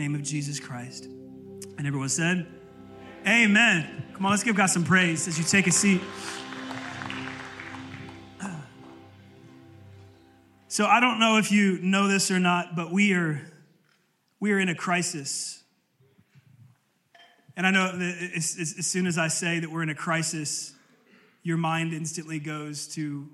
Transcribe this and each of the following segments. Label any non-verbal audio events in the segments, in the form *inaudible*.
name of Jesus Christ. And everyone said, Amen. Come on, let's give God some praise as you take a seat. *sighs* So I don't know if you know this or not, but we are we are in a crisis. And I know that as, as, soon as I say that we're in a crisis, your mind instantly goes to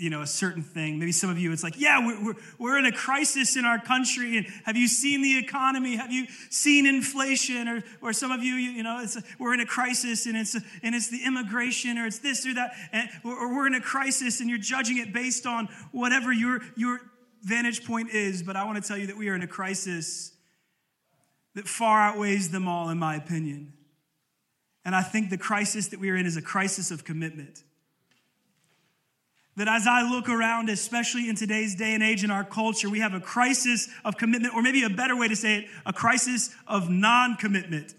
you know a certain thing. Maybe some of you it's like yeah we're, we're, in a crisis in our country and have you seen the economy? Have you seen inflation? Or, or some of you you know it's we're in a crisis and it's and it's the immigration or it's this or that and, or we're in a crisis and you're judging it based on whatever your your vantage point is. But i want to tell you that we are in a crisis that far outweighs them all in my opinion. And i think the crisis that we are in is a crisis of commitment that as I look around, especially in today's day and age in our culture, we have a crisis of commitment, or maybe a better way to say it, a crisis of non commitment.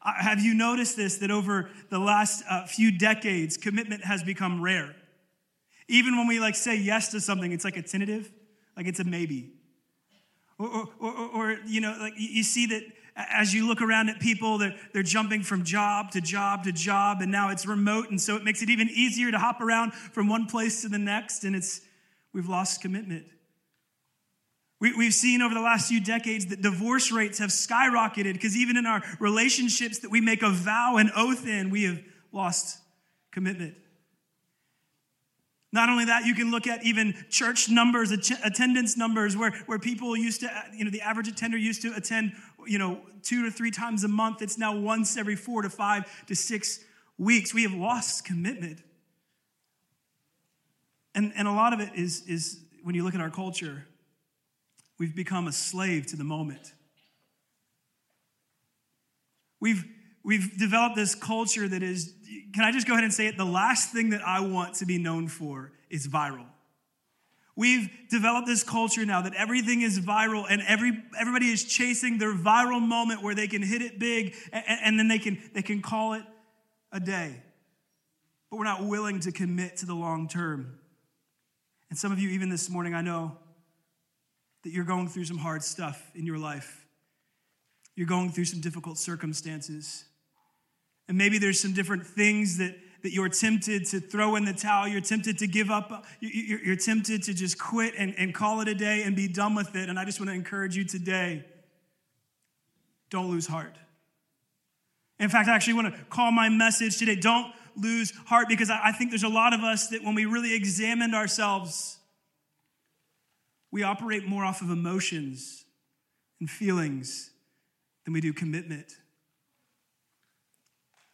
Have you noticed this that over the last uh, few decades, commitment has become rare? Even when we like say yes to something, it's like a tentative, like it's a maybe. Or, or, or, or you know, like you see that as you look around at people, they're, they're jumping from job to job to job, and now it's remote, and so it makes it even easier to hop around from one place to the next, and it's we've lost commitment. We, we've seen over the last few decades that divorce rates have skyrocketed because even in our relationships that we make a vow and oath in, we have lost commitment. Not only that, you can look at even church numbers, attendance numbers, where, where people used to, you know, the average attender used to attend, you know, two to three times a month. It's now once every four to five to six weeks. We have lost commitment. And, and a lot of it is, is when you look at our culture, we've become a slave to the moment. We've, we've developed this culture that is can I just go ahead and say it? The last thing that I want to be known for is viral. We've developed this culture now that everything is viral and every, everybody is chasing their viral moment where they can hit it big and, and then they can, they can call it a day. But we're not willing to commit to the long term. And some of you, even this morning, I know that you're going through some hard stuff in your life. You're going through some difficult circumstances. And maybe there's some different things that, that you're tempted to throw in the towel. You're tempted to give up. You're, tempted to just quit and, and call it a day and be done with it. And I just want to encourage you today don't lose heart. In fact, I actually want to call my message today don't lose heart because I, I think there's a lot of us that when we really examined ourselves, we operate more off of emotions and feelings than we do commitment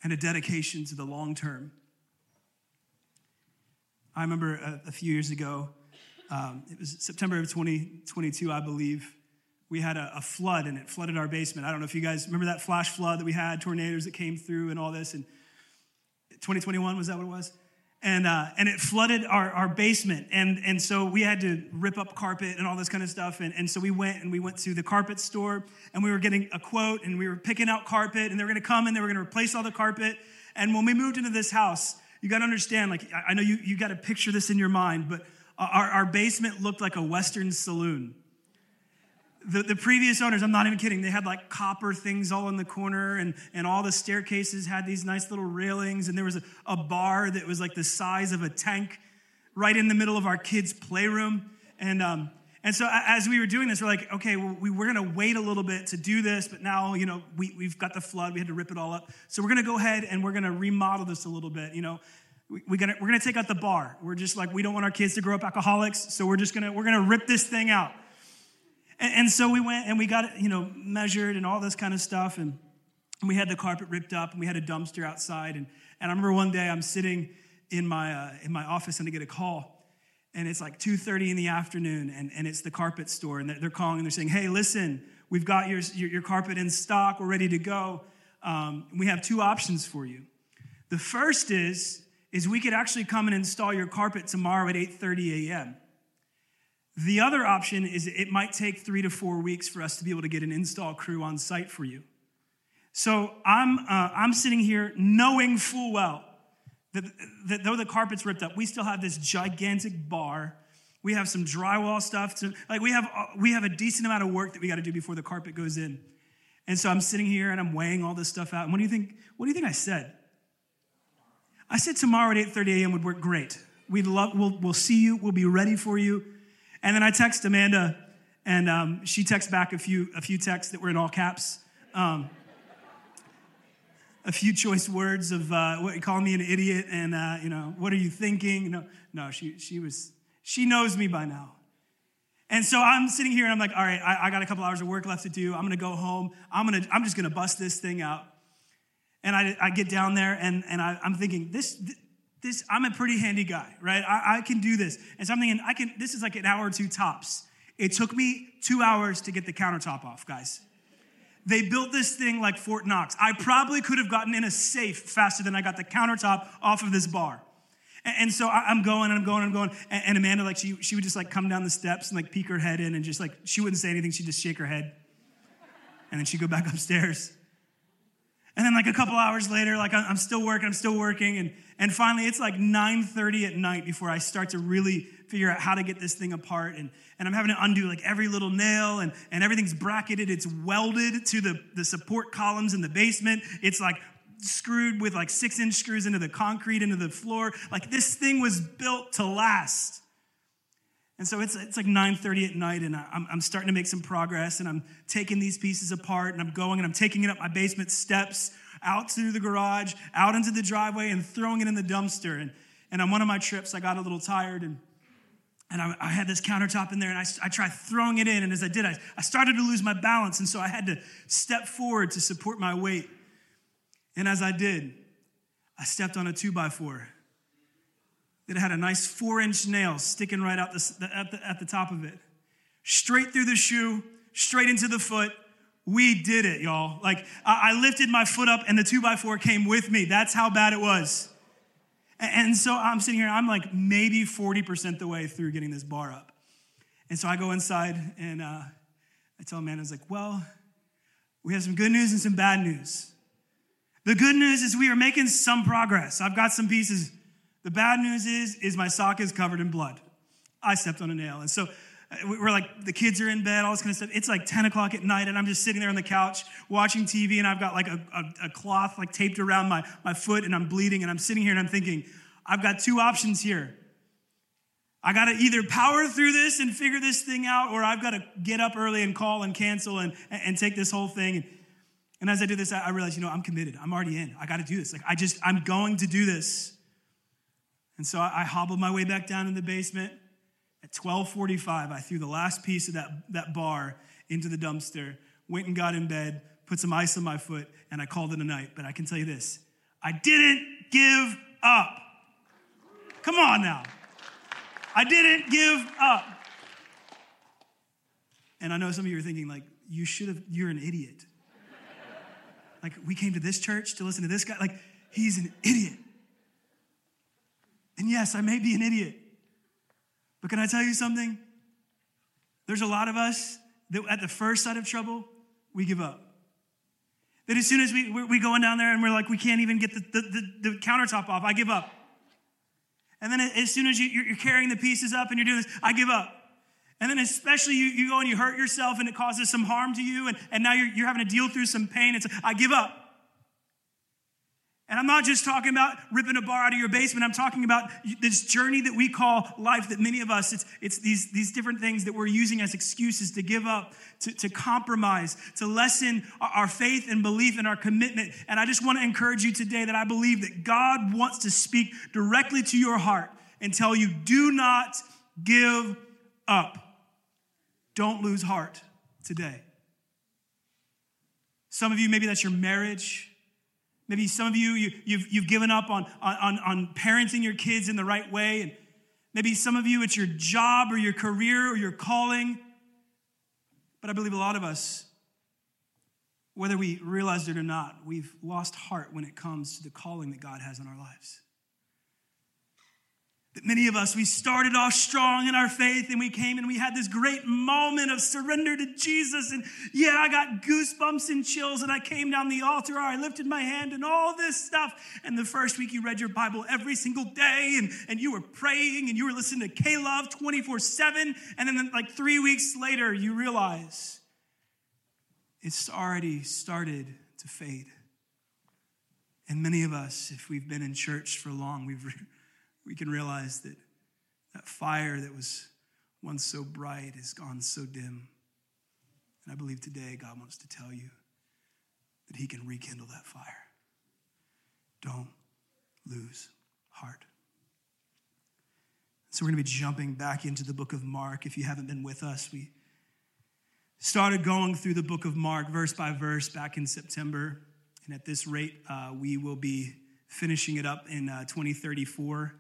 and a dedication to the long term. I remember a, a few years ago, um, it was September of 2022, I believe, we had a, a, flood and it flooded our basement. I don't know if you guys remember that flash flood that we had, tornadoes that came through and all this. And 2021, was that what it was? And uh, and it flooded our, our basement. And and so we had to rip up carpet and all this kind of stuff. And, and so we went and we went to the carpet store and we were getting a quote and we were picking out carpet and they were going to come and they were going to replace all the carpet. And when we moved into this house you got to understand like i know you, you got to picture this in your mind but our, our basement looked like a western saloon the, the previous owners, I'm not even kidding, they had like copper things all in the corner, and, and all the staircases had these nice little railings, and there was a, a bar that was like the size of a tank right in the middle of our kids' playroom. And, um, and so as we were doing this, we're like, okay, well, we, we're going to wait a little bit to do this, but now, you know, we, we've got the flood. We had to rip it all up. So we're going to go ahead and we're going to remodel this a little bit. You know, we, we're going we're gonna take out the bar. We're just like, we don't want our kids to grow up alcoholics. So we're just to, we're to rip this thing out. And, and so we went and we got it, you know, measured and all this kind of stuff. And, and we had the carpet ripped up and we had a dumpster outside. And, and I remember one day I'm sitting in my, uh, in my office and I get a call. And it's like 2.30 in the afternoon and, and it's the carpet store. And they're calling and they're saying, hey, listen, we've got your, your, your carpet in stock. We're ready to go. Um, we have two options for you. The first is, is we could actually come and install your carpet tomorrow at 8.30 a.m. The other option is it might take three to four weeks for us to be able to get an install crew on site for you. So I'm, uh, I'm sitting here knowing full well that, that though the carpet's ripped up, we still have this gigantic bar We have some drywall stuff to like we have uh, we have a decent amount of work that we got to do before the carpet goes in. And so I'm sitting here and I'm weighing all this stuff out. And what do you think? What do you think I said? I said tomorrow at 8:30 a.m. would work great. We'd love, we'll, we'll see you. We'll be ready for you. And then I text Amanda, and um, she texts back a few a few texts that were in all caps. Um, a few choice words of uh, what call me an idiot and uh, you know what are you thinking? No no she she was she knows me by now. And so i'm sitting here and i'm like all right i, I got a couple hours of work left to do. I'm gonna go home. I'm gonna i'm just gonna bust this thing out. And i, I get down there and, and I, am thinking this this i'm a pretty handy guy right I, I can do this and so i'm thinking i can this is like an hour or two tops it took me two hours to get the countertop off guys they built this thing like Fort Knox. I probably could have gotten in a safe faster than I got the countertop off of this bar. And, so I'm going and I'm going and I'm going. And Amanda, like, she, she would just like come down the steps and like peek her head in and just like, she wouldn't say anything. She'd just shake her head. And then she'd go back upstairs. And then like a couple hours later, like I'm still working, I'm still working. And, and finally it's like 9.30 at night before I start to really figure out how to get this thing apart. And, and I'm having to undo like every little nail and, and everything's bracketed. It's welded to the, the support columns in the basement. It's like screwed with like six inch screws into the concrete, into the floor. Like this thing was built to last. And so it's, it's like 9.30 at night and I'm, I'm starting to make some progress and I'm taking these pieces apart and I'm going and I'm taking it up my basement steps out through the garage, out into the driveway and throwing it in the dumpster. And, and on one of my trips, I got a little tired and, and I, I had this countertop in there and I, I tried throwing it in. And as I did, I, I started to lose my balance. And so I had to step forward to support my weight. And as I did, I stepped on a two by four that had a nice four inch nail sticking right out the, at, the, at the top of it. Straight through the shoe, straight into the foot. We did it, y'all. Like, I, I lifted my foot up and the two by four came with me. That's how bad it was. And, and so I'm sitting here, I'm like maybe 40% the way through getting this bar up. And so I go inside and uh, I tell Amanda, I was like, well, we have some good news and some bad news. The good news is we are making some progress. I've got some pieces the bad news is, is my sock is covered in blood. I stepped on a nail. And so uh, we're like, the kids are in bed, all this kind of stuff. It's like 10 o'clock at night, and I'm just sitting there on the couch watching TV, and I've got like a, a, a cloth like taped around my, my foot, and I'm bleeding, and I'm sitting here and I'm thinking, I've got two options here. I got to either power through this and figure this thing out, or I've got to get up early and call and cancel and, and take this whole thing. And, as I do this, I realize, you know, I'm committed. I'm already in. I got to do this. Like, I just, I'm going to do this. And so I, I hobbled my way back down in the basement. At 1245, I threw the last piece of that, that bar into the dumpster, went and got in bed, put some ice on my foot, and I called it a night. But I can tell you this I didn't give up. Come on now. I didn't give up. And I know some of you are thinking, like, you should have, you're an idiot. like, we came to this church to listen to this guy. Like, he's an idiot. And yes, I may be an idiot. But can I tell you something? There's a lot of us that at the first sight of trouble, we give up. That as soon as we, we going down there and we're like, we can't even get the, the, the, the countertop off, I give up. And then as soon as you, you're carrying the pieces up and you're doing this, I give up. And then especially you, you go and you hurt yourself and it causes some harm to you and, and now you're, you're having to deal through some pain. It's, I give up. And I'm not just talking about ripping a bar out of your basement. I'm talking about this journey that we call life that many of us, it's, it's these, these different things that we're using as excuses to give up, to, to compromise, to lessen our faith and belief and our commitment. And I just want to encourage you today that I believe that God wants to speak directly to your heart and tell you, do not give up. Don't lose heart today. Some of you, maybe that's your marriage. Maybe some of you, you have you've, you've given up on, on, on parenting your kids in the right way. And maybe some of you, it's your job or your career or your calling. But I believe a lot of us, whether we realize it or not, we've lost heart when it comes to the calling that God has on our lives. That many of us, we started off strong in our faith and we came and we had this great moment of surrender to Jesus. And yeah, I got goosebumps and chills and I came down the altar, or I lifted my hand and all this stuff. And the first week you read your Bible every single day and, and you were praying and you were listening to K Love 24 7. And then like three weeks later, you realize it's already started to fade. And many of us, if we've been in church for long, we've we can realize that that fire that was once so bright has gone so dim. And I believe today God wants to tell you that He can rekindle that fire. Don't lose heart. So we're going to be jumping back into the book of Mark. If you haven't been with us, we started going through the book of Mark verse by verse back in September. And at this rate, uh, we will be finishing it up in uh, 2034.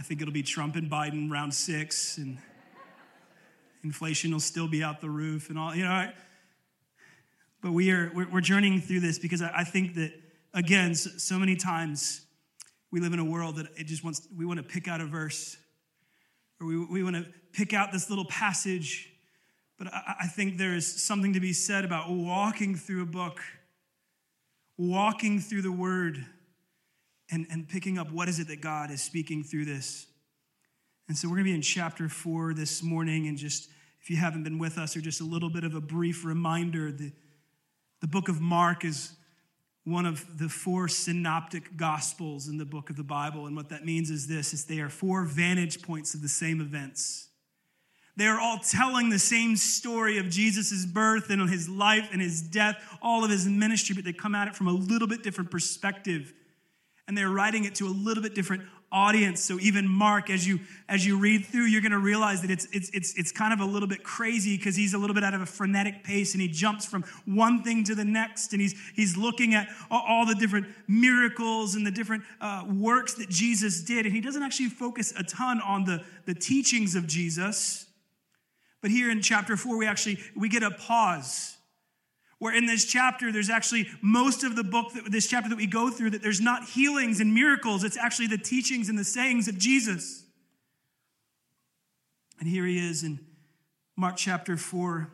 I think it'll be Trump and Biden round six, and inflation will still be out the roof and all, you know. But we are, we're journeying through this because I think that, again, so many times we live in a world that it just wants, we want to pick out a verse or we, we want to pick out this little passage. But I, I think there is something to be said about walking through a book, walking through the word and, and picking up what is it that God is speaking through this. And so we're going to be in chapter four this morning. And just if you haven't been with us, or just a little bit of a brief reminder, the, the book of Mark is one of the four synoptic gospels in the book of the Bible. And what that means is this is they are four vantage points of the same events. They are all telling the same story of Jesus' birth and his life and his death, all of his ministry, but they come at it from a little bit different perspective and they're writing it to a little bit different audience. So even Mark, as you as you read through, you're going to realize that it's it's it's it's kind of a little bit crazy because he's a little bit out of a frenetic pace and he jumps from one thing to the next and he's he's looking at all the different miracles and the different uh, works that Jesus did and he doesn't actually focus a ton on the the teachings of Jesus. But here in chapter four, we actually we get a pause where in this chapter there's actually most of the book that this chapter that we go through that there's not healings and miracles. It's actually the teachings and the sayings of jesus. And here he is in mark chapter 4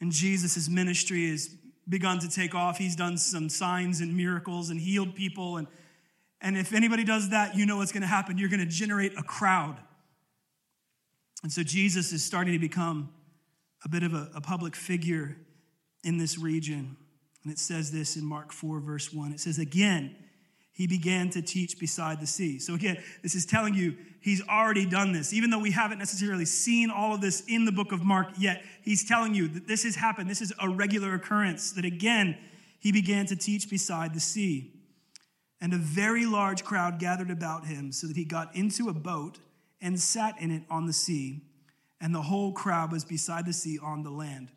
and jesus' ministry has begun to take off. He's done some signs and miracles and healed people. And and if anybody does that you know what's going to happen. You're going to generate a crowd. And so jesus is starting to become a bit of a, a public figure in this region. And it says this in Mark 4, verse 1. It says, Again, he began to teach beside the sea. So, again, this is telling you he's already done this. Even though we haven't necessarily seen all of this in the book of Mark yet, he's telling you that this has happened. This is a regular occurrence. That again, he began to teach beside the sea. And a very large crowd gathered about him, so that he got into a boat and sat in it on the sea. And the whole crowd was beside the sea on the land.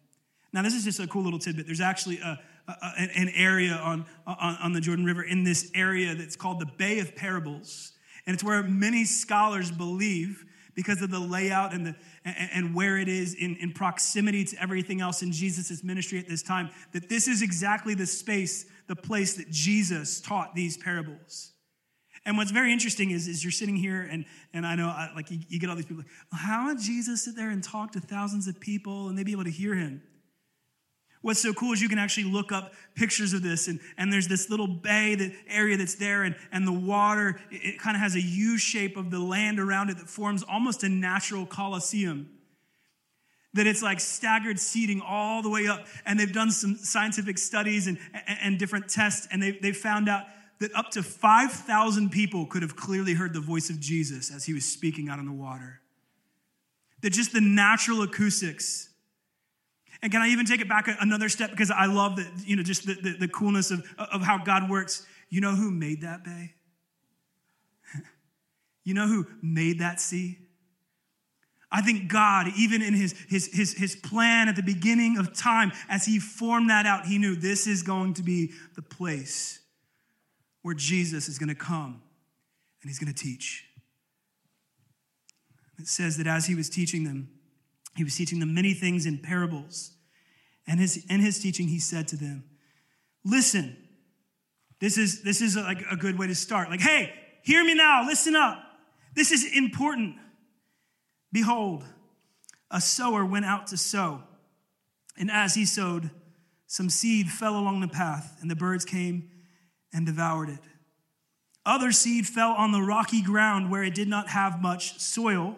Now, this is just a cool little tidbit. There's actually a, a, an area on, on, on the Jordan River in this area that's called the Bay of Parables. And it's where many scholars believe, because of the layout and, the, and, where it is in, in proximity to everything else in Jesus' ministry at this time, that this is exactly the space, the place that Jesus taught these parables. And what's very interesting is, is you're sitting here, and, and I know, I, like, you, you, get all these people, like, how would Jesus sit there and talk to thousands of people and they be able to hear him? What's so cool is you can actually look up pictures of this, and, and there's this little bay that area that's there, and, and the water, it, it kind of has a U shape of the land around it that forms almost a natural coliseum. That it's like staggered seating all the way up. And they've done some scientific studies and, and, and different tests, and they, they found out that up to 5,000 people could have clearly heard the voice of Jesus as he was speaking out on the water. That just the natural acoustics and can I even take it back another step because I love that, you know, just the, the, the coolness of, of how God works. You know who made that bay? *laughs* you know who made that sea? I think God, even in his, his, his, his plan at the beginning of time, as he formed that out, he knew this is going to be the place where Jesus is going to come and he's going to teach. It says that as he was teaching them, he was teaching them many things in parables. And his, in his teaching, he said to them, Listen, this is, this is like a good way to start. Like, hey, hear me now, listen up. This is important. Behold, a sower went out to sow, and as he sowed, some seed fell along the path, and the birds came and devoured it. Other seed fell on the rocky ground where it did not have much soil,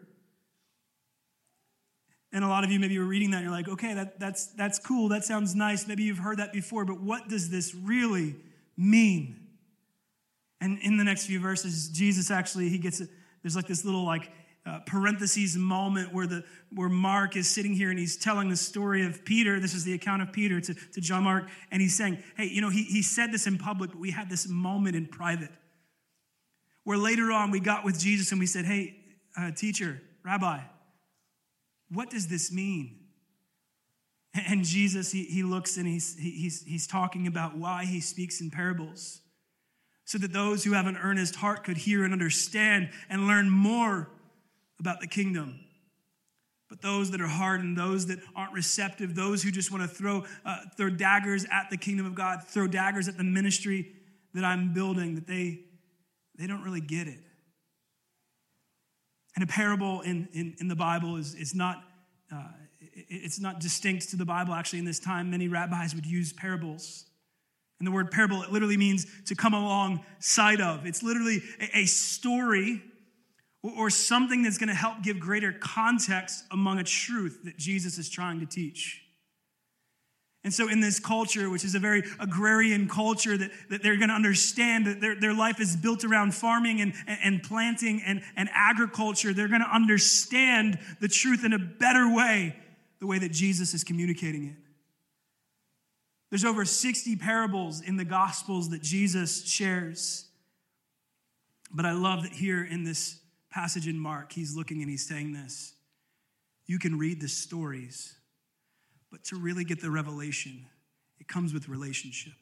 And a lot of you maybe were reading that and you're like, okay, that, that's, that's cool. That sounds nice. Maybe you've heard that before, but what does this really mean? And in the next few verses, Jesus actually, he gets, there's like this little like uh, parentheses moment where the where Mark is sitting here and he's telling the story of Peter. This is the account of Peter to, to John Mark, and he's saying, Hey, you know, he, he said this in public, but we had this moment in private where later on we got with Jesus and we said, Hey, uh, teacher, rabbi, what does this mean? And Jesus, he, he looks and he's, he's, he's talking about why he speaks in parables so that those who have an earnest heart could hear and understand and learn more about the kingdom. But those that are hardened, those that aren't receptive, those who just want to throw, uh, throw daggers at the kingdom of God, throw daggers at the ministry that I'm building, that they, they don't really get it. And a parable in, in, in the Bible is, is not, uh, it's not distinct to the Bible. Actually, in this time, many rabbis would use parables. And the word parable, it literally means to come alongside of. It's literally a story or something that's going to help give greater context among a truth that Jesus is trying to teach. And so, in this culture, which is a very agrarian culture, that, that they're going to understand that their, their life is built around farming and, and planting and, and agriculture, they're going to understand the truth in a better way, the way that Jesus is communicating it. There's over 60 parables in the Gospels that Jesus shares. But I love that here in this passage in Mark, he's looking and he's saying this. You can read the stories, but to really get the revelation, it comes with relationship.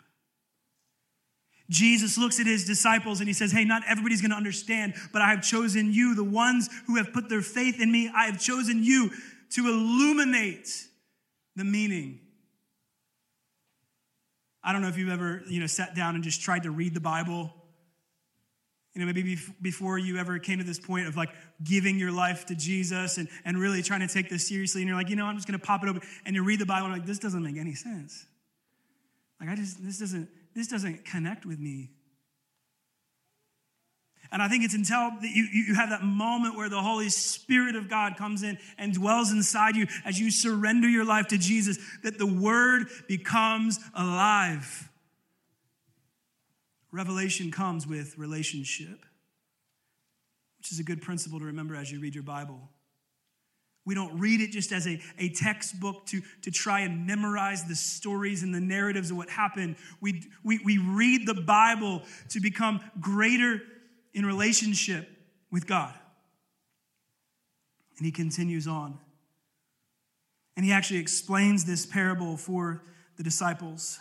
Jesus looks at his disciples and he says, Hey, not everybody's gonna understand, but I have chosen you, the ones who have put their faith in me. I have chosen you to illuminate the meaning I don't know if you've ever, you know, sat down and just tried to read the Bible. You know, maybe before you ever came to this point of like giving your life to Jesus and, and really trying to take this seriously, and you're like, you know, I'm just gonna pop it open and you read the Bible and like, this doesn't make any sense. Like I just this doesn't this doesn't connect with me. And I think it's until you, you have that moment where the Holy Spirit of God comes in and dwells inside you as you surrender your life to Jesus that the Word becomes alive. Revelation comes with relationship, which is a good principle to remember as you read your Bible. We don't read it just as a, a textbook to, to try and memorize the stories and the narratives of what happened. We, we, we read the Bible to become greater in relationship with God. And he continues on. And he actually explains this parable for the disciples.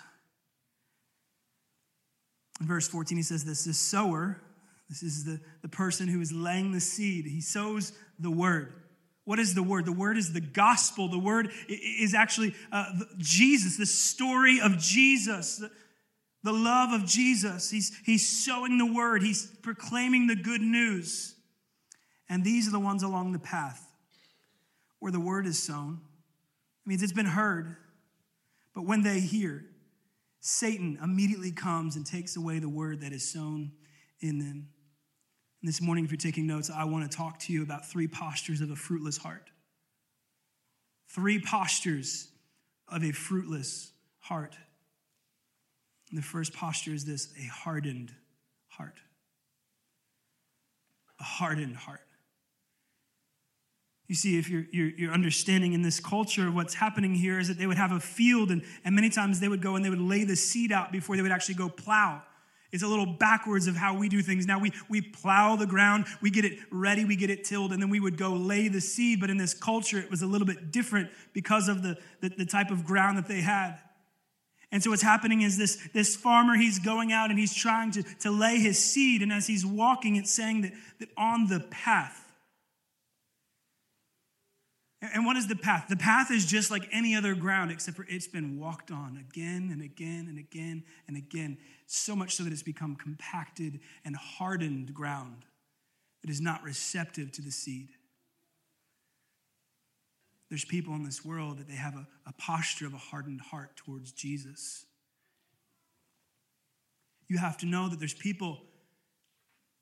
In verse 14, he says this this sower, this is the, the person who is laying the seed, he sows the word. What is the word? The word is the gospel. The word is actually uh, Jesus, the story of Jesus the love of Jesus. He's, he's sowing the word, he's proclaiming the good news. And these are the ones along the path where the word is sown. It means it's been heard. But when they hear, Satan immediately comes and takes away the word that is sown in them. And this morning, if you're taking notes, I want to talk to you about three postures of a fruitless heart. Three postures of a fruitless heart. And the first posture is this a hardened heart. A hardened heart. You see, if you're, you're, you're, understanding in this culture, what's happening here is that they would have a field, and, and many times they would go and they would lay the seed out before they would actually go plow. It's a little backwards of how we do things. Now we, we plow the ground, we get it ready, we get it tilled, and then we would go lay the seed. But in this culture, it was a little bit different because of the, the, the type of ground that they had. And so what's happening is this, this farmer, he's going out and he's trying to, to lay his seed. And as he's walking, it's saying that, that on the path, and what is the path? The path is just like any other ground, except for it's been walked on again and again and again and again, so much so that it's become compacted and hardened ground that is not receptive to the seed. There's people in this world that they have a, a posture of a hardened heart towards Jesus. You have to know that there's people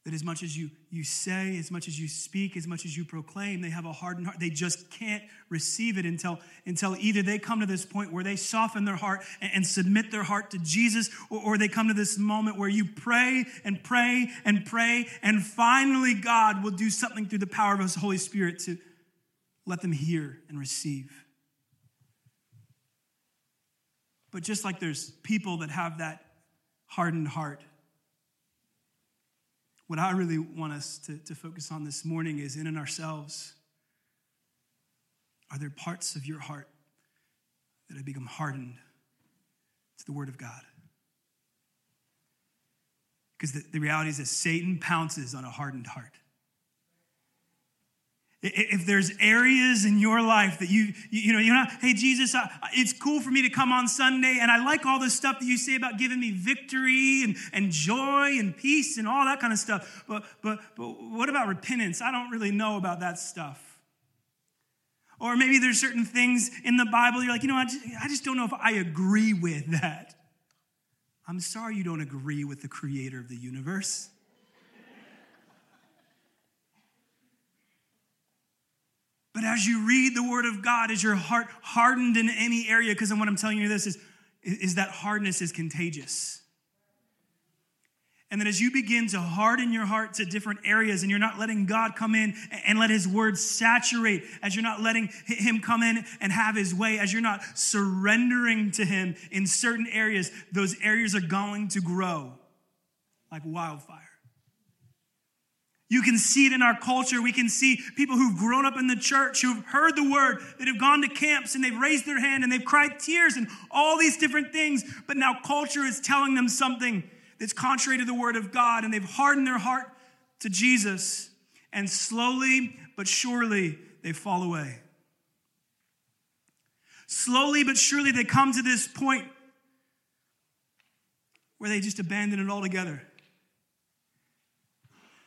that as much as you, you say, as much as you speak, as much as you proclaim, they have a hardened heart. They just can't receive it until, until either they come to this point where they soften their heart and, and submit their heart to Jesus, or, or they come to this moment where you pray and pray and pray, and finally God will do something through the power of His Holy Spirit to let them hear and receive. But just like there's people that have that hardened heart, what I really want us to, to focus on this morning is in and ourselves. Are there parts of your heart that have become hardened to the Word of God? Because the, the reality is that Satan pounces on a hardened heart. If there's areas in your life that you, you know, you're not, hey, Jesus, I, it's cool for me to come on Sunday, and I like all this stuff that you say about giving me victory and, and joy and peace and all that kind of stuff. But, but, but what about repentance? I don't really know about that stuff. Or maybe there's certain things in the Bible you're like, you know, I just, I just don't know if I agree with that. I'm sorry you don't agree with the creator of the universe. But as you read the word of God, is your heart hardened in any area? Because what I'm telling you this is, is that hardness is contagious. And that as you begin to harden your heart to different areas and you're not letting God come in and let his word saturate, as you're not letting him come in and have his way, as you're not surrendering to him in certain areas, those areas are going to grow like wildfire. You can see it in our culture. We can see people who've grown up in the church, who've heard the word, that have gone to camps and they've raised their hand and they've cried tears and all these different things. But now culture is telling them something that's contrary to the word of God and they've hardened their heart to Jesus. And slowly but surely they fall away. Slowly but surely they come to this point where they just abandon it altogether.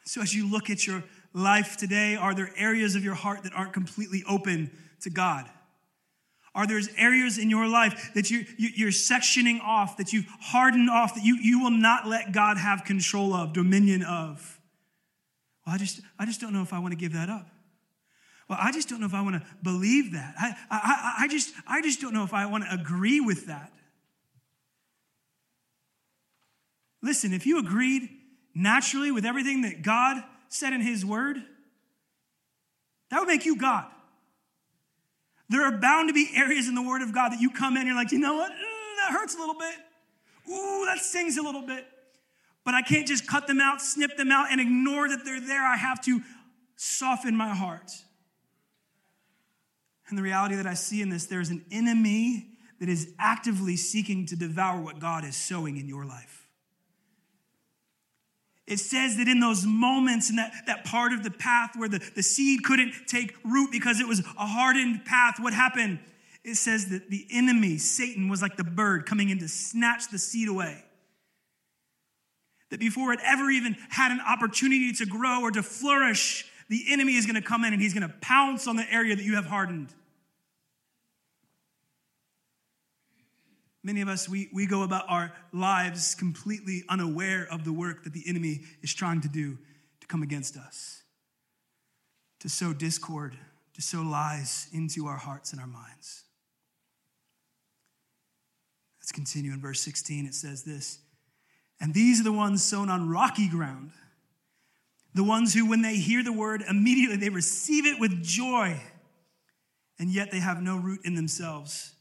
So, as you look at your life today, are there areas of your heart that aren't completely open to God? Are there areas in your life that you, you, are sectioning off, that you've hardened off, that you, you will not let God have control of, dominion of? Well, I just, I just don't know if I want to give that up. Well, I just don't know if I want to believe that. I, I, I, just, I just don't know if I want to agree with that. Listen, if you agreed naturally with everything that God said in His Word, that would make you God. There are bound to be areas in the Word of God that you come in and you're like, you know what? Mm, that hurts a little bit. Ooh, that stings a little bit. But I can't just cut them out, snip them out, and ignore that they're there. I have to soften my heart. And the reality that I see in this, there's an enemy that is actively seeking to devour what God is sowing in your life. It says that in those moments, in that, that part of the path where the, the seed couldn't take root because it was a hardened path, what happened? It says that the enemy, Satan, was like the bird coming in to snatch the seed away. That before it ever even had an opportunity to grow or to flourish, the enemy is going to come in and he's going to pounce on the area that you have hardened. Many of us, we, we go about our lives completely unaware of the work that the enemy is trying to do to come against us, to sow discord, to sow lies into our hearts and our minds. Let's continue in verse 16. It says this And these are the ones sown on rocky ground, the ones who, when they hear the word, immediately they receive it with joy, and yet they have no root in themselves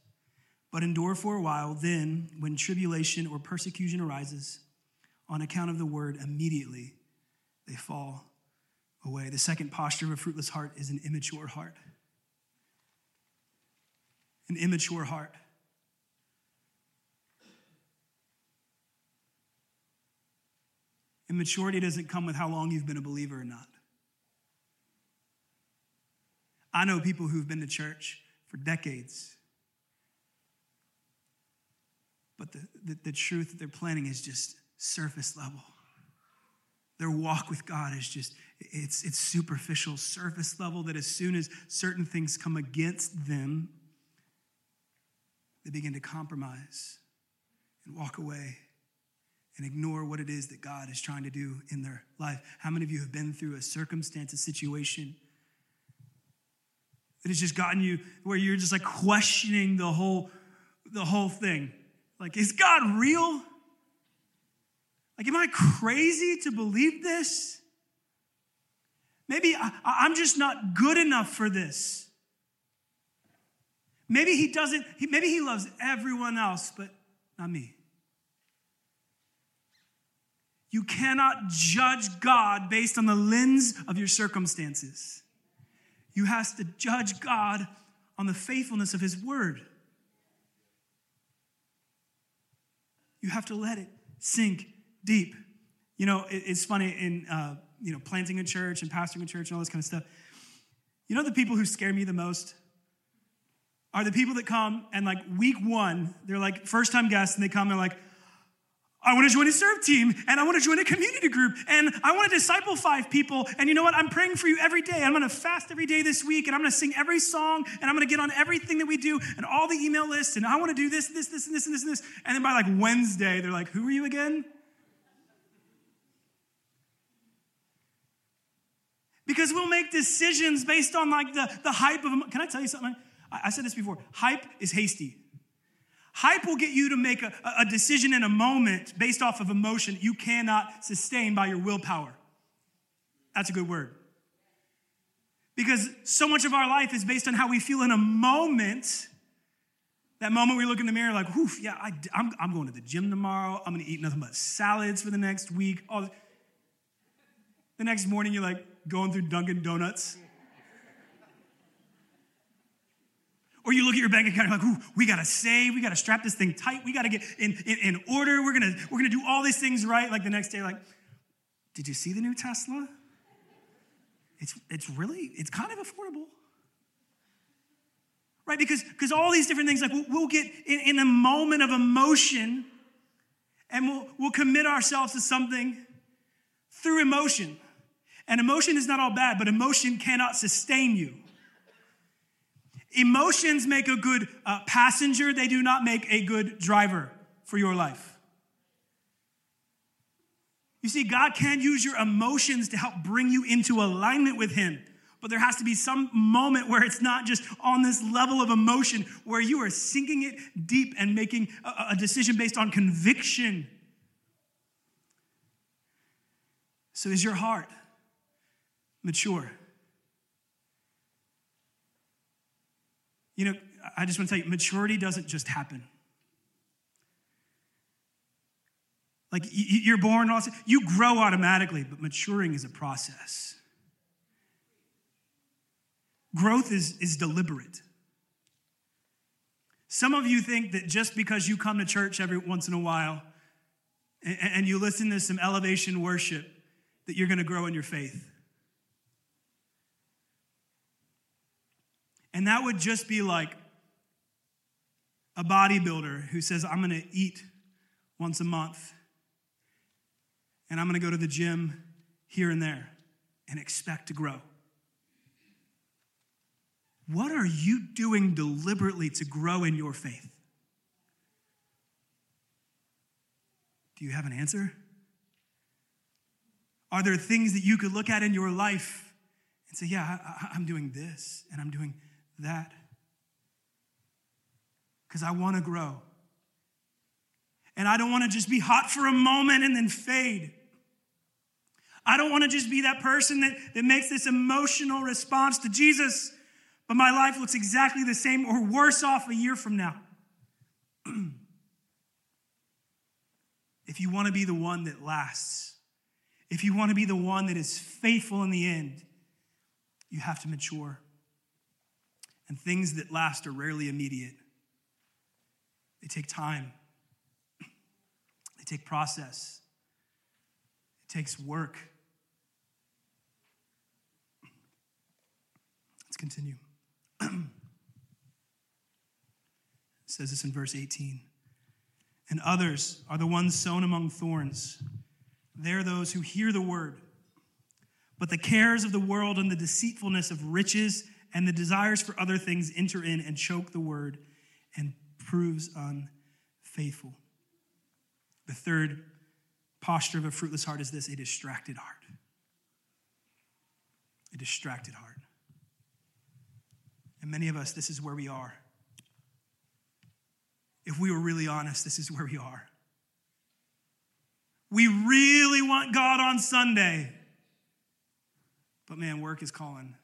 but endure for a while. Then, when tribulation or persecution arises on account of the word, immediately they fall away. The second posture of a fruitless heart is an immature heart. An immature heart. Immaturity doesn't come with how long you've been a believer or not. I know people who've been to church for decades, but the, the, the truth that they're planning is just surface level. Their walk with God is just, it's, it's superficial, surface level, that as soon as certain things come against them, they begin to compromise and walk away and ignore what it is that God is trying to do in their life. How many of you have been through a circumstance, a situation that has just gotten you where you're just like questioning the whole, the whole thing? Like, is God real? Like, am I crazy to believe this? Maybe I, am just not good enough for this. Maybe he doesn't, maybe he loves everyone else, but not me. You cannot judge God based on the lens of your circumstances. You have to judge God on the faithfulness of his word. You have to let it sink deep. You know, it, it's funny in uh, you know planting a church and pastoring a church and all this kind of stuff. You know the people who scare me the most are the people that come and like week one, they're like first time guests and they come and they're like, I want to join a serve team and I want to join a community group and I want to disciple five people. And you know what? I'm praying for you every day. I'm going to fast every day this week and I'm going to sing every song and I'm going to get on everything that we do and all the email lists and I want to do this, this, this, and this, and this, and this. And then by like Wednesday, they're like, Who are you again? Because we'll make decisions based on like the, the hype of, can I tell you something? I, I said this before. Hype is hasty. Hype will get you to make a, a decision in a moment based off of emotion you cannot sustain by your willpower. That's a good word. Because so much of our life is based on how we feel in a moment. That moment we look in the mirror, like, whew, yeah, I, am I'm going to the gym tomorrow. I'm going to eat nothing but salads for the next week. The next morning, you're like, going through Dunkin' Donuts. Or you look at your bank account, you're like, we gotta save, we gotta strap this thing tight, we gotta get in, in, in, order, we're gonna, we're gonna do all these things right. Like the next day, like, did you see the new Tesla? It's, it's really, it's kind of affordable. Right? Because because all these different things, like we'll, we'll get in, in a moment of emotion and we'll, we'll commit ourselves to something through emotion. And emotion is not all bad, but emotion cannot sustain you. Emotions make a good uh, passenger, they do not make a good driver for your life. You see, God can use your emotions to help bring you into alignment with Him. But there has to be some moment where it's not just on this level of emotion, where you are sinking it deep and making a, a decision based on conviction. So, is your heart mature. You know, I just want to tell you, maturity doesn't just happen. Like you're born, you grow automatically, but maturing is a process. Growth is, is deliberate. Some of you think that just because you come to church every once in a while and, and you listen to some elevation worship, that you're going to grow in your faith. And that would just be like a bodybuilder who says, I'm going to eat once a month and I'm going to go to the gym here and there and expect to grow. What are you doing deliberately to grow in your faith? Do you have an answer? Are there things that you could look at in your life and say, Yeah, I, am doing this and I'm doing that because I want to grow. And I don't want to just be hot for a moment and then fade. I don't want to just be that person that, that makes this emotional response to Jesus, but my life looks exactly the same or worse off a year from now. if *clears throat* if you want to be the one that lasts, if you want to be the one that is faithful in the end, you have to mature. And things that last are rarely immediate, they take time, they take process, it takes work. Let's continue. *clears throat* it says this in verse 18. And others are the ones sown among thorns. They're those who hear the word, but the cares of the world and the deceitfulness of riches and the desires for other things enter in and choke the word and proves unfaithful. The third posture of a fruitless heart is this a distracted heart. A distracted heart. And many of us, this is where we are. If we were really honest, this is where we are. We really want God on Sunday. But man, work is calling.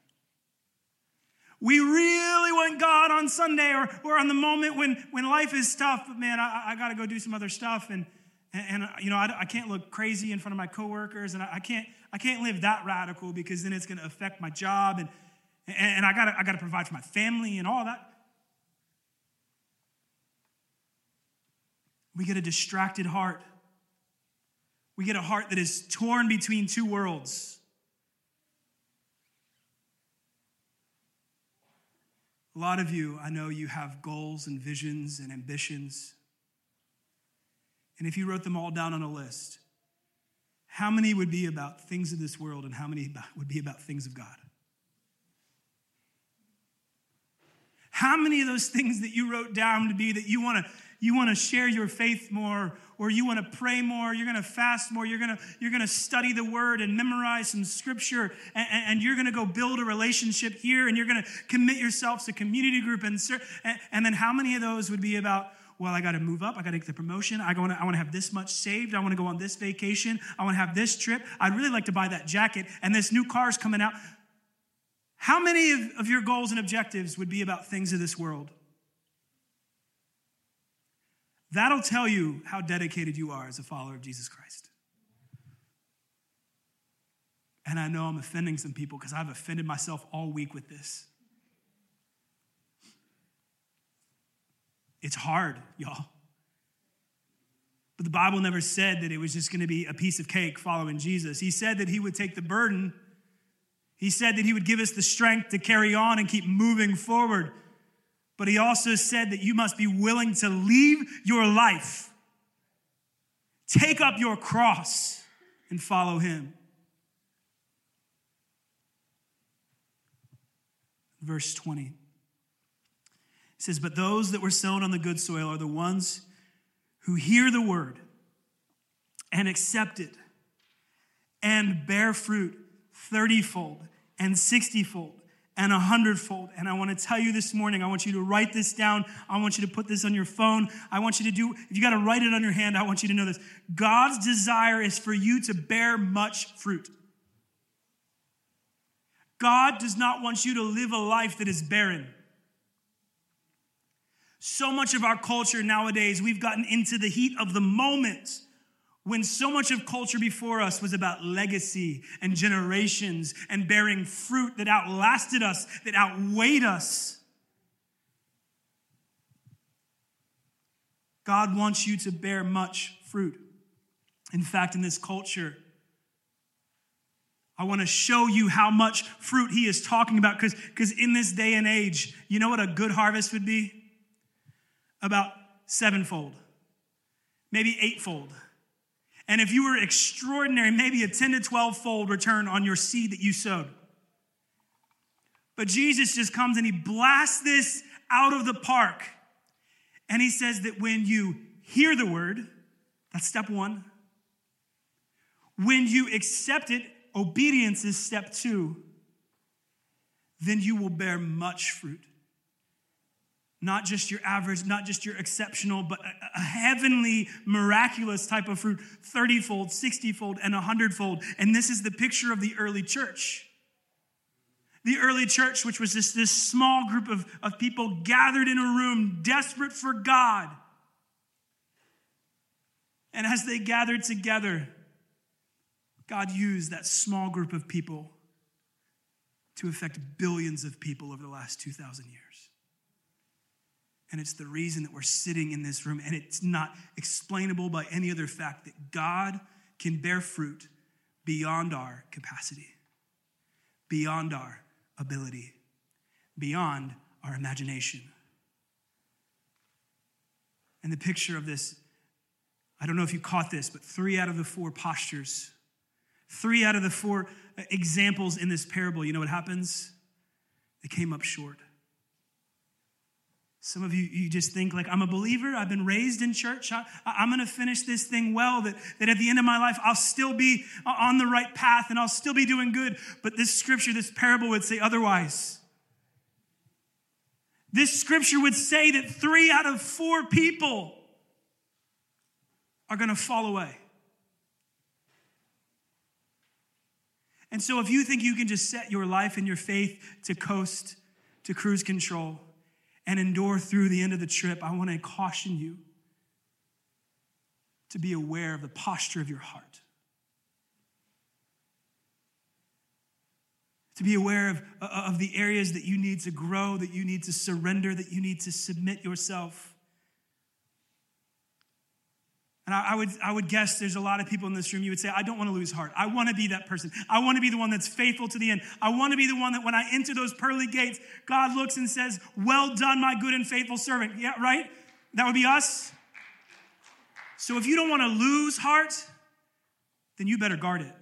We really want God on Sunday or, or on the moment when, when life is tough, but man, I, I got to go do some other stuff. And, and, and you know, I, I, can't look crazy in front of my coworkers, and I, I can't, I can't live that radical because then it's going to affect my job, and, and, and I got I to provide for my family and all that. We get a distracted heart. We get a heart that is torn between two worlds. A lot of you, I know you have goals and visions and ambitions. And if you wrote them all down on a list, how many would be about things of this world and how many would be about things of God? How many of those things that you wrote down to be that you want to you want to share your faith more or you want to pray more you're going to fast more you're going to you're going to study the word and memorize some scripture and, and you're going to go build a relationship here and you're going to commit yourself to community group and, and, then how many of those would be about well, I got to move up. I got to get the promotion. I want to, I want to have this much saved. I want to go on this vacation. I want to have this trip. I'd really like to buy that jacket. And this new car's coming out. How many of, of your goals and objectives would be about things of this world? That'll tell you how dedicated you are as a follower of Jesus Christ. And I know I'm offending some people because I've offended myself all week with this. It's hard, y'all. But the Bible never said that it was just going to be a piece of cake following Jesus. He said that he would take the burden. He said that he would give us the strength to carry on and keep moving forward. But he also said that you must be willing to leave your life, take up your cross, and follow him. Verse 20 says, But those that were sown on the good soil are the ones who hear the word and accept it and bear fruit thirtyfold and sixtyfold and a hundredfold. And I want to tell you this morning, I want you to write this down. I want you to put this on your phone. I want you to do, if you got to write it on your hand, I want you to know this. God's desire is for you to bear much fruit. God does not want you to live a life that is barren. So much of our culture nowadays, we've gotten into the heat of the moment when so much of culture before us was about legacy and generations and bearing fruit that outlasted us, that outweighed us. God wants you to bear much fruit. In fact, in this culture, I want to show you how much fruit he is talking about because in this day and age, you know what a good harvest would be? About sevenfold, maybe eightfold. And if you were extraordinary, maybe a 10 to 12 fold return on your seed that you sowed. But Jesus just comes and he blasts this out of the park. And he says that when you hear the word, that's step one. When you accept it, obedience is step two. Then you will bear much fruit not just your average, not just your exceptional, but a, a heavenly, miraculous type of fruit, 30 fold, 60 fold, and 100 fold. And this is the picture of the early church. The early church, which was just this small group of, of people gathered in a room, desperate for God. And as they gathered together, God used that small group of people to affect billions of people over the last 2,000 years. And it's the reason that we're sitting in this room, and it's not explainable by any other fact that God can bear fruit beyond our capacity, beyond our ability, beyond our imagination. And the picture of this, I don't know if you caught this, but three out of the four postures, three out of the four examples in this parable, you know what happens? They came up short. Some of you, you just think like, I'm a believer. I've been raised in church. I, am going to finish this thing well, that, that at the end of my life, I'll still be uh, on the right path and I'll still be doing good. But this scripture, this parable would say otherwise. This scripture would say that three out of four people are going to fall away. And so, if you think you can just set your life and your faith to coast, to cruise control, and endure through the end of the trip, I want to caution you to be aware of the posture of your heart. To be aware of, of the areas that you need to grow, that you need to surrender, that you need to submit yourself. And I, I, would, I would guess there's a lot of people in this room, you would say, I don't want to lose heart. I want to be that person. I want to be the one that's faithful to the end. I want to be the one that when I enter those pearly gates, God looks and says, Well done, my good and faithful servant. Yeah, right? That would be us. So if you don't want to lose heart, then you better guard it.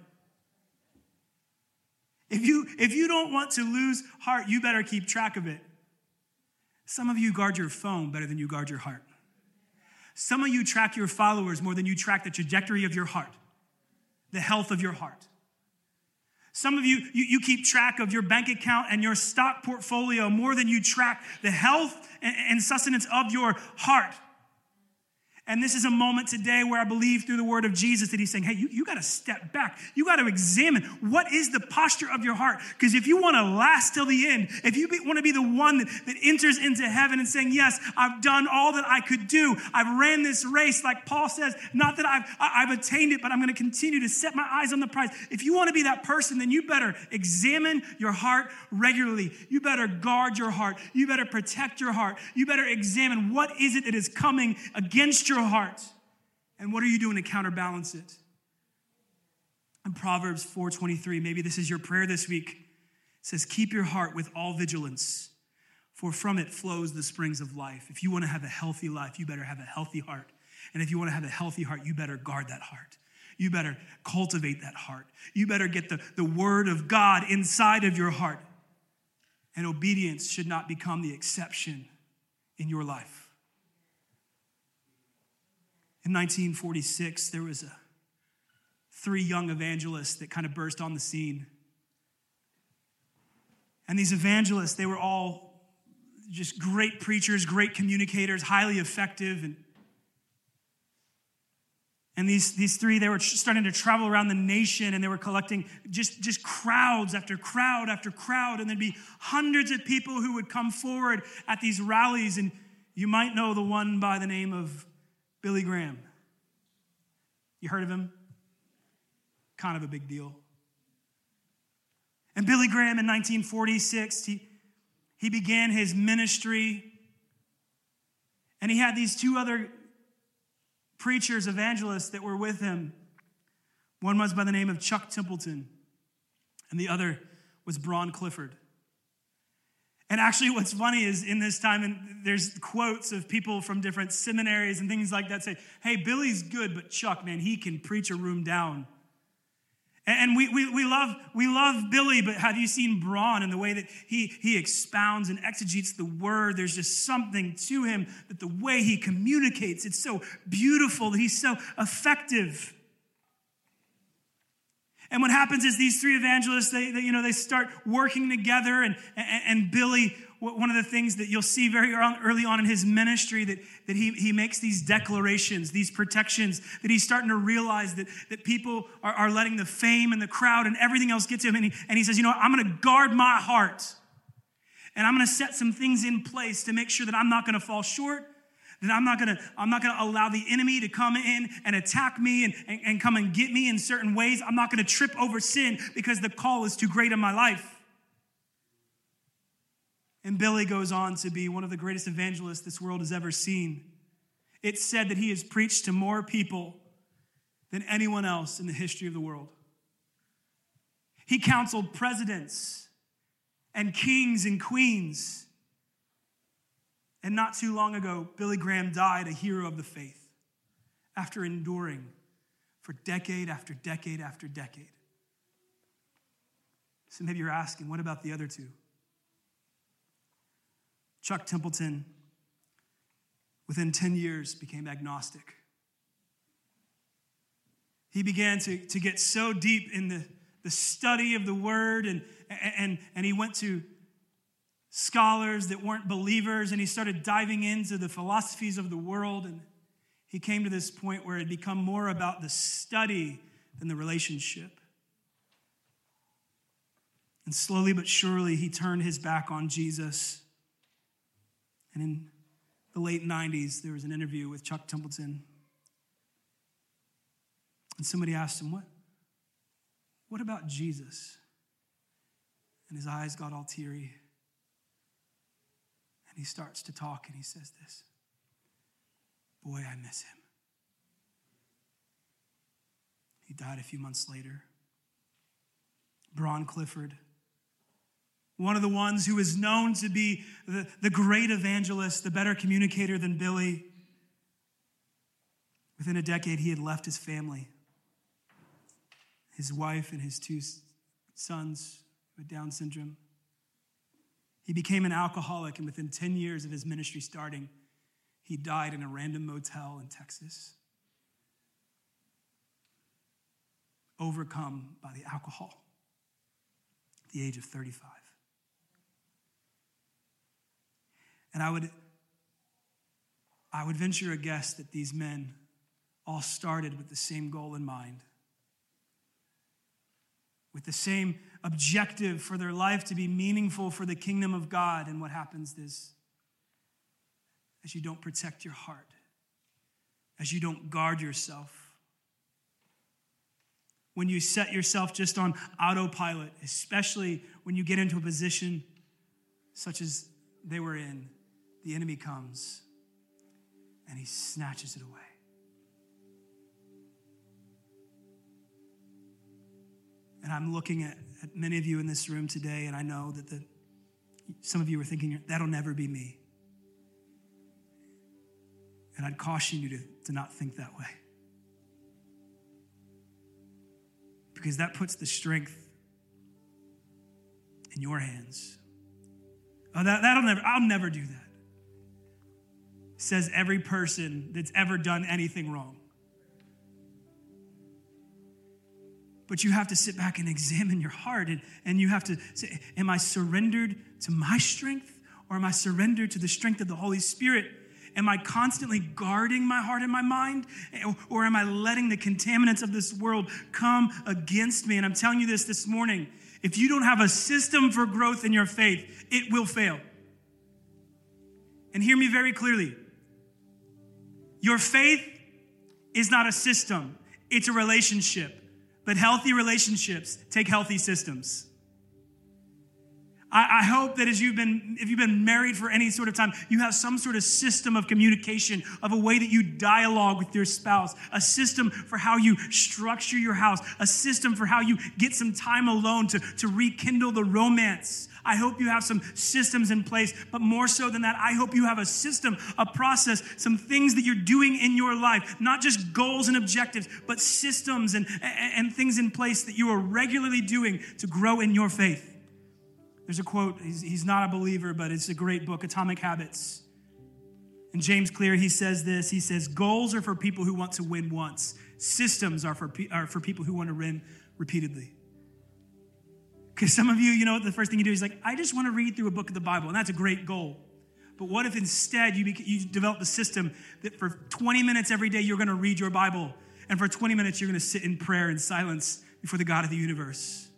If you, if you don't want to lose heart, you better keep track of it. Some of you guard your phone better than you guard your heart. Some of you track your followers more than you track the trajectory of your heart, the health of your heart. Some of you, you, you, keep track of your bank account and your stock portfolio more than you track the health and, and sustenance of your heart. And this is a moment today where I believe through the word of Jesus that he's saying, hey, you, you got to step back. You got to examine what is the posture of your heart. Because if you want to last till the end, if you want to be the one that, that enters into heaven and saying, yes, I've done all that I could do. I've ran this race, like Paul says, not that I've, I've attained it, but I'm going to continue to set my eyes on the prize. If you want to be that person, then you better examine your heart regularly. You better guard your heart. You better protect your heart. You better examine what is it that is coming against your your heart? And what are you doing to counterbalance it? In Proverbs 4:23, maybe this is your prayer this week. Says, "Keep your heart with all vigilance, for from it flows the springs of life." If you want to have a healthy life, you better have a healthy heart. And if you want to have a healthy heart, you better guard that heart. You better cultivate that heart. You better get the, the word of God inside of your heart. And obedience should not become the exception in your life. In 1946, there was a three young evangelists that kind of burst on the scene. And these evangelists, they were all just great preachers, great communicators, highly effective. And, and these, these three, they were starting to travel around the nation and they were collecting just, just crowds after crowd after crowd. And there'd be hundreds of people who would come forward at these rallies. And you might know the one by the name of Billy Graham. You heard of him? Kind of a big deal. And Billy Graham in 1946, he, he began his ministry. And he had these two other preachers, evangelists that were with him. One was by the name of Chuck Templeton, and the other was Bron Clifford. And actually, what's funny is in this time, and there's quotes of people from different seminaries and things like that say, Hey, Billy's good, but Chuck, man, he can preach a room down. And we, we, we, love, we love Billy, but have you seen Bron and the way that he, he expounds and exegetes the word? There's just something to him that the way he communicates, it's so beautiful, that he's so effective. And what happens is these three evangelists, they, they, you know, they start working together. And, and, and, Billy, one of the things that you'll see very early on in his ministry, that, that he, he makes these declarations, these protections, that he's starting to realize that, that people are, are letting the fame and the crowd and everything else get to him. And he, and he says, you know I'm going to guard my heart. And I'm going to set some things in place to make sure that I'm not going to fall short then I'm not gonna, I'm not gonna allow the enemy to come in and attack me and, and, and come and get me in certain ways. I'm not gonna trip over sin because the call is too great in my life. And Billy goes on to be one of the greatest evangelists this world has ever seen. It's said that he has preached to more people than anyone else in the history of the world. He counseled presidents and kings and queens. And not too long ago, Billy Graham died a hero of the faith after enduring for decade after decade after decade. So maybe you're asking, what about the other two? Chuck Templeton, within 10 years, became agnostic. He began to, to get so deep in the, the study of the word, and, and, and he went to scholars that weren't believers, and he started diving into the philosophies of the world. And he came to this point where it had become more about the study than the relationship. And slowly but surely, he turned his back on Jesus and in the late 90s, there was an interview with Chuck Templeton. And somebody asked him, What, what about Jesus? And his eyes got all teary. And he starts to talk and he says this Boy, I miss him. He died a few months later. Bron Clifford one of the ones who is known to be the, the great evangelist, the better communicator than Billy. Within a decade, he had left his family, his wife, and his two sons with Down syndrome. He became an alcoholic, and within 10 years of his ministry starting, he died in a random motel in Texas, overcome by the alcohol at the age of 35. And I would, I would venture a guess that these men all started with the same goal in mind, with the same objective for their life to be meaningful for the kingdom of God. And what happens is, as you don't protect your heart, as you don't guard yourself, when you set yourself just on autopilot, especially when you get into a position such as they were in, the enemy comes and he snatches it away. And I'm looking at, at many of you in this room today, and I know that the, some of you are thinking, that'll never be me. And I'd caution you to, to not think that way. Because that puts the strength in your hands. Oh, that, that'll never, I'll never do that says every person that's ever done anything wrong. But you have to sit back and examine your heart, and, and you have to say, Am I surrendered to my strength, or am I surrendered to the strength of the Holy Spirit? Am I constantly guarding my heart and my mind? Or am I letting the contaminants of this world come against me? And I'm telling you this this morning if you don't have a system for growth in your faith, it will fail. And hear me very clearly your faith is not a system, it's a relationship. But healthy relationships take healthy systems. I, hope that as you've been, if you've been married for any sort of time, you have some sort of system of communication, of a way that you dialogue with your spouse, a system for how you structure your house, a system for how you get some time alone to, to rekindle the romance. I hope you have some systems in place, but more so than that, I hope you have a system, a process, some things that you're doing in your life, not just goals and objectives, but systems and, and, and things in place that you are regularly doing to grow in your faith. There's a quote, he's, he's not a believer, but it's a great book, Atomic Habits. And James Clear, he says this he says, Goals are for people who want to win once, systems are for, are for people who want to win repeatedly. Because some of you, you know, the first thing you do is like, I just want to read through a book of the Bible, and that's a great goal. But what if instead you, you develop a system that for 20 minutes every day you're going to read your Bible, and for 20 minutes you're going to sit in prayer and silence before the God of the universe?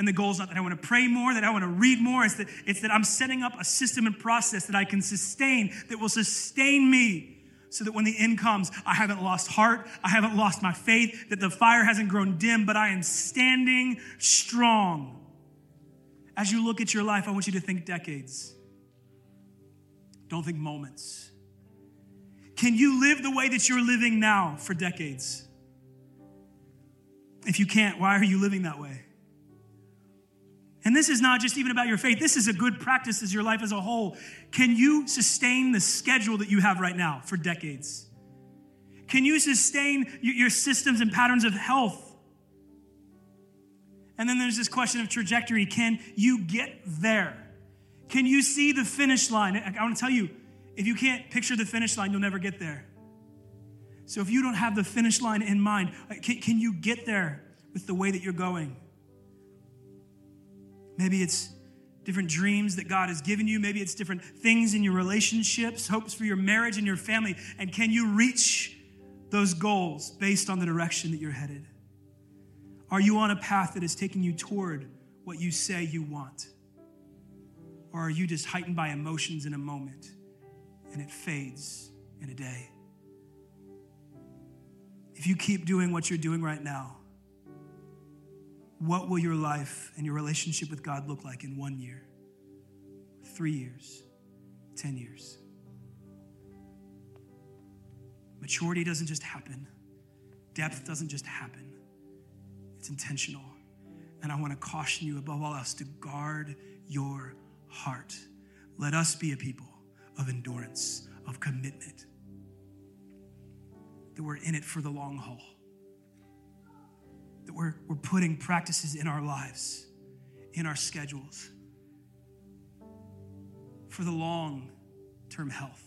And the goal is not that I want to pray more, that I want to read more. It's that, it's that I'm setting up a system and process that I can sustain, that will sustain me so that when the end comes, I haven't lost heart, I haven't lost my faith, that the fire hasn't grown dim, but I am standing strong. As you look at your life, I want you to think decades. Don't think moments. Can you live the way that you're living now for decades? If you can't, why are you living that way? This is not just even about your faith. This is a good practice as your life as a whole. Can you sustain the schedule that you have right now for decades? Can you sustain your systems and patterns of health? And then there's this question of trajectory. Can you get there? Can you see the finish line? I want to tell you, if you can't picture the finish line, you'll never get there. So if you don't have the finish line in mind, uh, can, can you get there with the way that you're going? Maybe it's different dreams that God has given you. Maybe it's different things in your relationships, hopes for your marriage and your family. And can you reach those goals based on the direction that you're headed? Are you on a path that is taking you toward what you say you want? Or are you just heightened by emotions in a moment and it fades in a day? If you keep doing what you're doing right now, what will your life and your relationship with God look like in one year, three years, 10 years? Maturity doesn't just happen, depth doesn't just happen, it's intentional. And I want to caution you above all else to guard your heart. Let us be a people of endurance, of commitment, that we're in it for the long haul that we're, we're putting practices in our lives, in our schedules, for the long term health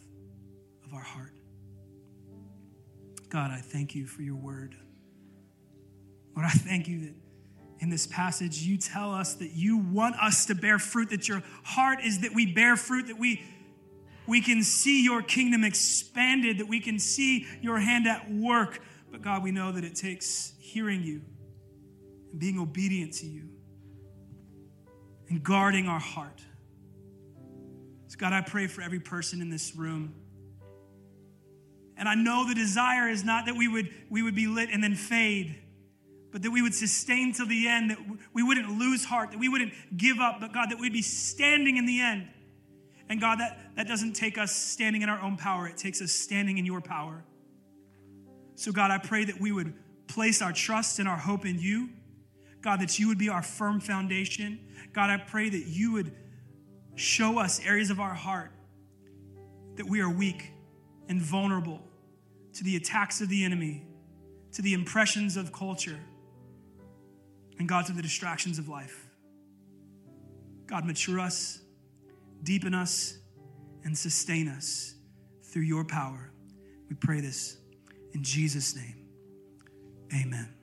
of our heart. God, I thank you for your word. Lord, I thank you that in this passage you tell us that you want us to bear fruit, that your heart is that we bear fruit, that we we can see your kingdom expanded, that we can see your hand at work. But God, we know that it takes hearing you and being obedient to you and guarding our heart. So, God, I pray for every person in this room. And I know the desire is not that we would, we would be lit and then fade, but that we would sustain till the end, that we wouldn't lose heart, that we wouldn't give up, but God, that we'd be standing in the end. And God, that, that doesn't take us standing in our own power, it takes us standing in your power. So, God, I pray that we would place our trust and our hope in you. God, that you would be our firm foundation. God, I pray that you would show us areas of our heart that we are weak and vulnerable to the attacks of the enemy, to the impressions of culture, and God, to the distractions of life. God, mature us, deepen us, and sustain us through your power. We pray this in Jesus' name. Amen.